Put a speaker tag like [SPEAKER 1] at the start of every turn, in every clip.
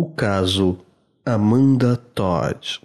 [SPEAKER 1] O caso Amanda Todd.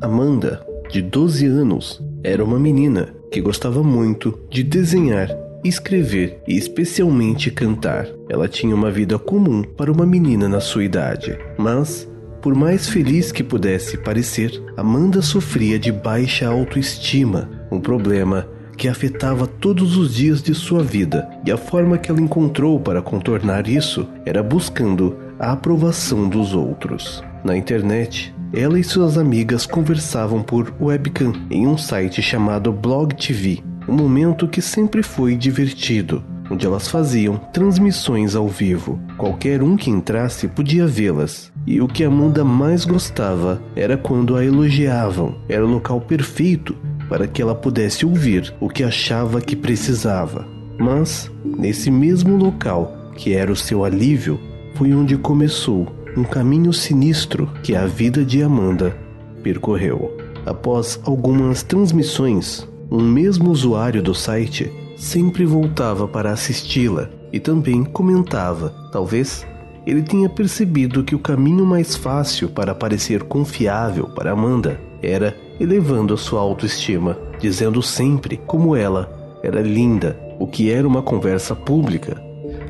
[SPEAKER 1] Amanda, de 12 anos, era uma menina que gostava muito de desenhar, escrever e especialmente cantar. Ela tinha uma vida comum para uma menina na sua idade, mas por mais feliz que pudesse parecer, Amanda sofria de baixa autoestima, um problema que afetava todos os dias de sua vida, e a forma que ela encontrou para contornar isso era buscando a aprovação dos outros. Na internet, ela e suas amigas conversavam por webcam em um site chamado Blog TV, um momento que sempre foi divertido, onde elas faziam transmissões ao vivo. Qualquer um que entrasse podia vê-las. E o que Amanda mais gostava era quando a elogiavam. Era o local perfeito para que ela pudesse ouvir o que achava que precisava. Mas, nesse mesmo local, que era o seu alívio, foi onde começou um caminho sinistro que a vida de Amanda percorreu. Após algumas transmissões, um mesmo usuário do site sempre voltava para assisti-la e também comentava. Talvez ele tenha percebido que o caminho mais fácil para parecer confiável para Amanda era elevando a sua autoestima, dizendo sempre como ela era linda. O que era uma conversa pública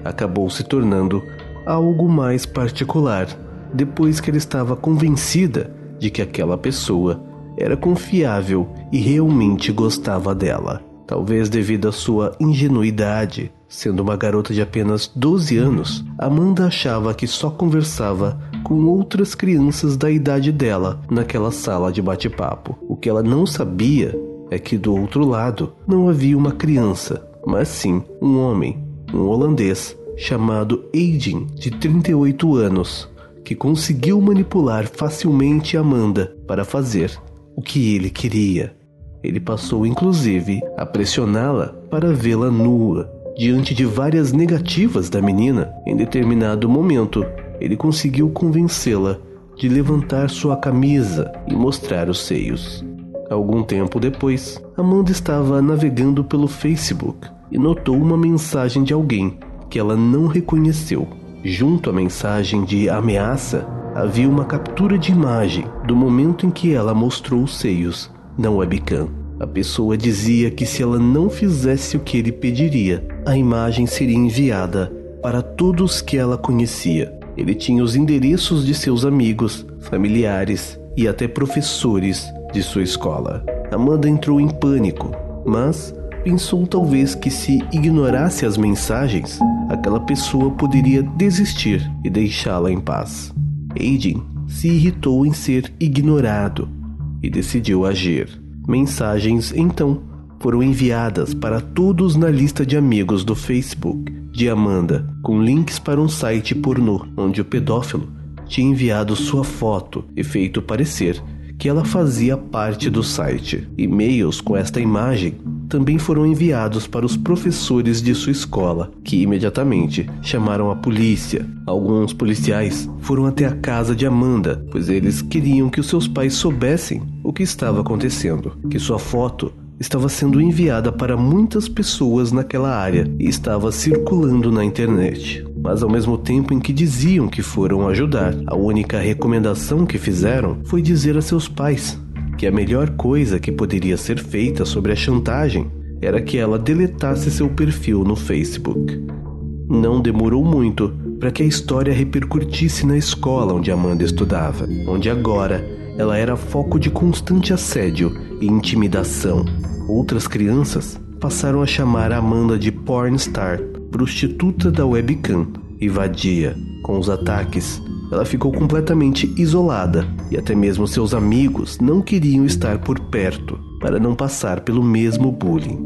[SPEAKER 1] acabou se tornando algo mais particular depois que ela estava convencida de que aquela pessoa era confiável e realmente gostava dela. Talvez devido à sua ingenuidade, sendo uma garota de apenas 12 anos, Amanda achava que só conversava com outras crianças da idade dela naquela sala de bate-papo. O que ela não sabia é que do outro lado não havia uma criança, mas sim um homem, um holandês chamado Aiden, de 38 anos, que conseguiu manipular facilmente Amanda para fazer o que ele queria. Ele passou inclusive a pressioná-la para vê-la nua. Diante de várias negativas da menina, em determinado momento, ele conseguiu convencê-la de levantar sua camisa e mostrar os seios. Algum tempo depois, Amanda estava navegando pelo Facebook e notou uma mensagem de alguém que ela não reconheceu. Junto à mensagem de ameaça, havia uma captura de imagem do momento em que ela mostrou os seios na webcam. A pessoa dizia que se ela não fizesse o que ele pediria, a imagem seria enviada para todos que ela conhecia. Ele tinha os endereços de seus amigos, familiares e até professores de sua escola. Amanda entrou em pânico, mas pensou talvez que se ignorasse as mensagens, aquela pessoa poderia desistir e deixá-la em paz. Aiden se irritou em ser ignorado e decidiu agir. Mensagens então foram enviadas para todos na lista de amigos do Facebook de Amanda, com links para um site pornô onde o pedófilo tinha enviado sua foto e feito parecer que ela fazia parte do site. E-mails com esta imagem também foram enviados para os professores de sua escola, que imediatamente chamaram a polícia. Alguns policiais foram até a casa de Amanda, pois eles queriam que os seus pais soubessem o que estava acontecendo, que sua foto estava sendo enviada para muitas pessoas naquela área e estava circulando na internet. Mas ao mesmo tempo em que diziam que foram ajudar, a única recomendação que fizeram foi dizer a seus pais que a melhor coisa que poderia ser feita sobre a chantagem era que ela deletasse seu perfil no Facebook. Não demorou muito para que a história repercutisse na escola onde Amanda estudava, onde agora ela era foco de constante assédio e intimidação. Outras crianças passaram a chamar Amanda de pornstar, prostituta da webcam e vadia. Com os ataques, ela ficou completamente isolada e até mesmo seus amigos não queriam estar por perto para não passar pelo mesmo bullying.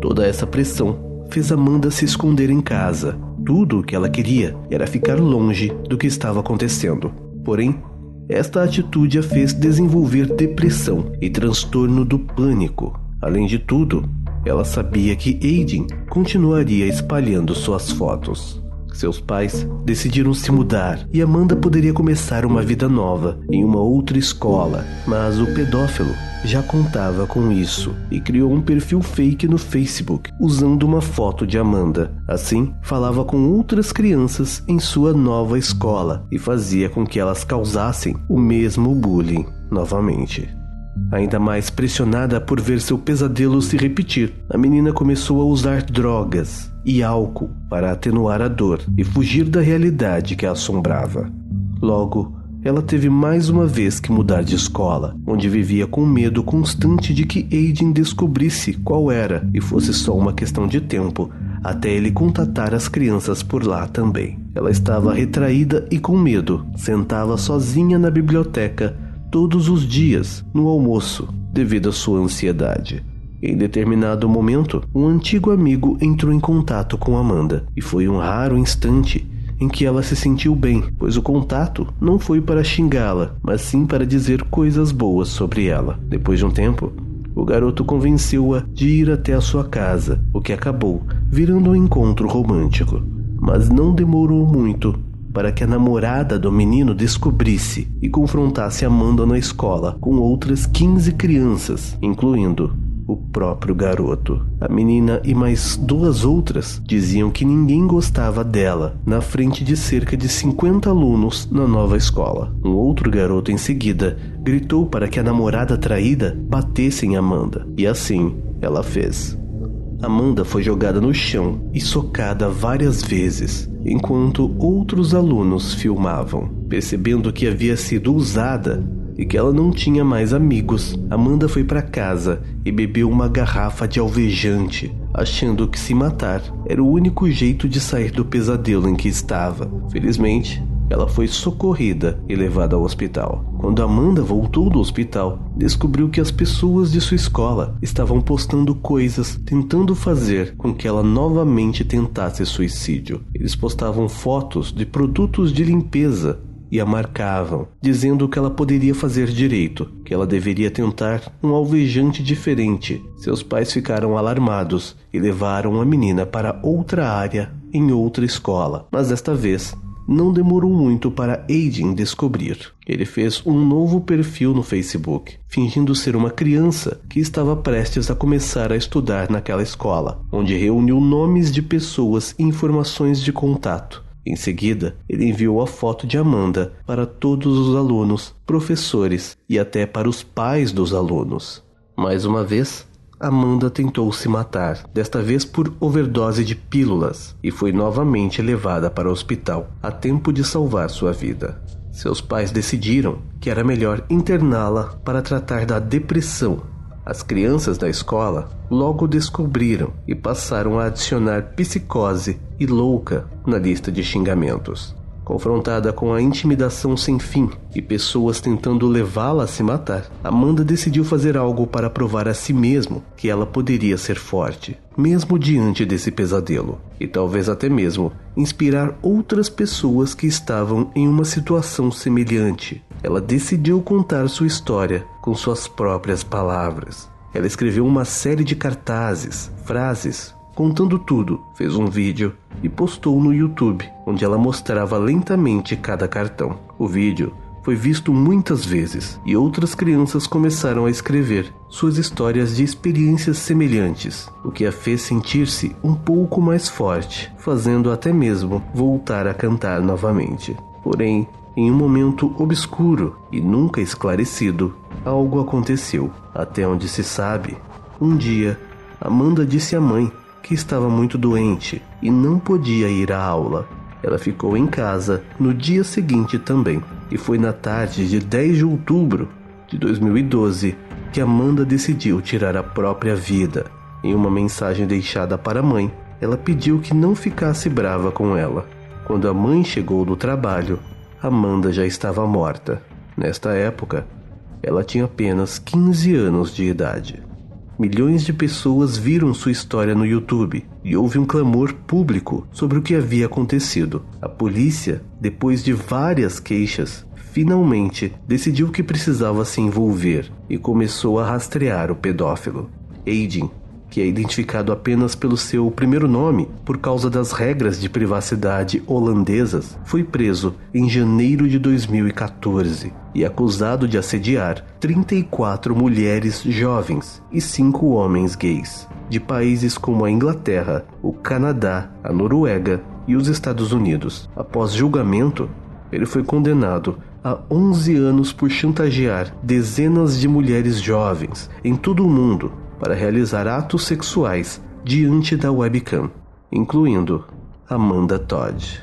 [SPEAKER 1] Toda essa pressão fez Amanda se esconder em casa. Tudo o que ela queria era ficar longe do que estava acontecendo. Porém, esta atitude a fez desenvolver depressão e transtorno do pânico. Além de tudo, ela sabia que Aiden continuaria espalhando suas fotos. Seus pais decidiram se mudar e Amanda poderia começar uma vida nova em uma outra escola, mas o pedófilo já contava com isso e criou um perfil fake no Facebook usando uma foto de Amanda. Assim, falava com outras crianças em sua nova escola e fazia com que elas causassem o mesmo bullying novamente. Ainda mais pressionada por ver seu pesadelo se repetir, a menina começou a usar drogas e álcool para atenuar a dor e fugir da realidade que a assombrava. Logo, ela teve mais uma vez que mudar de escola, onde vivia com medo constante de que Aiden descobrisse qual era e fosse só uma questão de tempo até ele contatar as crianças por lá também. Ela estava retraída e com medo, sentava sozinha na biblioteca todos os dias no almoço, devido à sua ansiedade. Em determinado momento, um antigo amigo entrou em contato com Amanda e foi um raro instante em que ela se sentiu bem, pois o contato não foi para xingá-la, mas sim para dizer coisas boas sobre ela. Depois de um tempo, o garoto convenceu-a de ir até a sua casa, o que acabou virando um encontro romântico. Mas não demorou muito para que a namorada do menino descobrisse e confrontasse Amanda na escola com outras 15 crianças, incluindo o próprio garoto. A menina e mais duas outras diziam que ninguém gostava dela, na frente de cerca de 50 alunos na nova escola. Um outro garoto em seguida gritou para que a namorada traída batesse em Amanda, e assim ela fez. Amanda foi jogada no chão e socada várias vezes, enquanto outros alunos filmavam. Percebendo que havia sido usada e que ela não tinha mais amigos, Amanda foi para casa e bebeu uma garrafa de alvejante, achando que se matar era o único jeito de sair do pesadelo em que estava. Felizmente, ela foi socorrida e levada ao hospital. Quando Amanda voltou do hospital, descobriu que as pessoas de sua escola estavam postando coisas tentando fazer com que ela novamente tentasse suicídio. Eles postavam fotos de produtos de limpeza e a marcavam, dizendo que ela poderia fazer direito, que ela deveria tentar um alvejante diferente. Seus pais ficaram alarmados e levaram a menina para outra área em outra escola, mas desta vez não demorou muito para Aiden descobrir. Ele fez um novo perfil no Facebook, fingindo ser uma criança que estava prestes a começar a estudar naquela escola, onde reuniu nomes de pessoas e informações de contato. Em seguida, ele enviou a foto de Amanda para todos os alunos, professores e até para os pais dos alunos. Mais uma vez, Amanda tentou se matar, desta vez por overdose de pílulas, e foi novamente levada para o hospital a tempo de salvar sua vida. Seus pais decidiram que era melhor interná-la para tratar da depressão. As crianças da escola logo descobriram e passaram a adicionar psicose e louca na lista de xingamentos. Confrontada com a intimidação sem fim e pessoas tentando levá-la a se matar, Amanda decidiu fazer algo para provar a si mesmo que ela poderia ser forte, mesmo diante desse pesadelo, e talvez até mesmo inspirar outras pessoas que estavam em uma situação semelhante. Ela decidiu contar sua história com suas próprias palavras. Ela escreveu uma série de cartazes, frases, contando tudo, fez um vídeo e postou no YouTube, onde ela mostrava lentamente cada cartão. O vídeo foi visto muitas vezes e outras crianças começaram a escrever suas histórias de experiências semelhantes, o que a fez sentir-se um pouco mais forte, fazendo até mesmo voltar a cantar novamente. Porém, em um momento obscuro e nunca esclarecido, algo aconteceu. Até onde se sabe, um dia, Amanda disse à mãe que estava muito doente e não podia ir à aula. Ela ficou em casa no dia seguinte também, e foi na tarde de 10 de outubro de 2012 que Amanda decidiu tirar a própria vida. Em uma mensagem deixada para a mãe, ela pediu que não ficasse brava com ela. Quando a mãe chegou do trabalho, Amanda já estava morta. Nesta época, ela tinha apenas 15 anos de idade. Milhões de pessoas viram sua história no YouTube e houve um clamor público sobre o que havia acontecido. A polícia, depois de várias queixas, finalmente decidiu que precisava se envolver e começou a rastrear o pedófilo. Aiden que é identificado apenas pelo seu primeiro nome por causa das regras de privacidade holandesas, foi preso em janeiro de 2014 e acusado de assediar 34 mulheres jovens e 5 homens gays de países como a Inglaterra, o Canadá, a Noruega e os Estados Unidos. Após julgamento, ele foi condenado a 11 anos por chantagear dezenas de mulheres jovens em todo o mundo para realizar atos sexuais diante da webcam, incluindo Amanda Todd.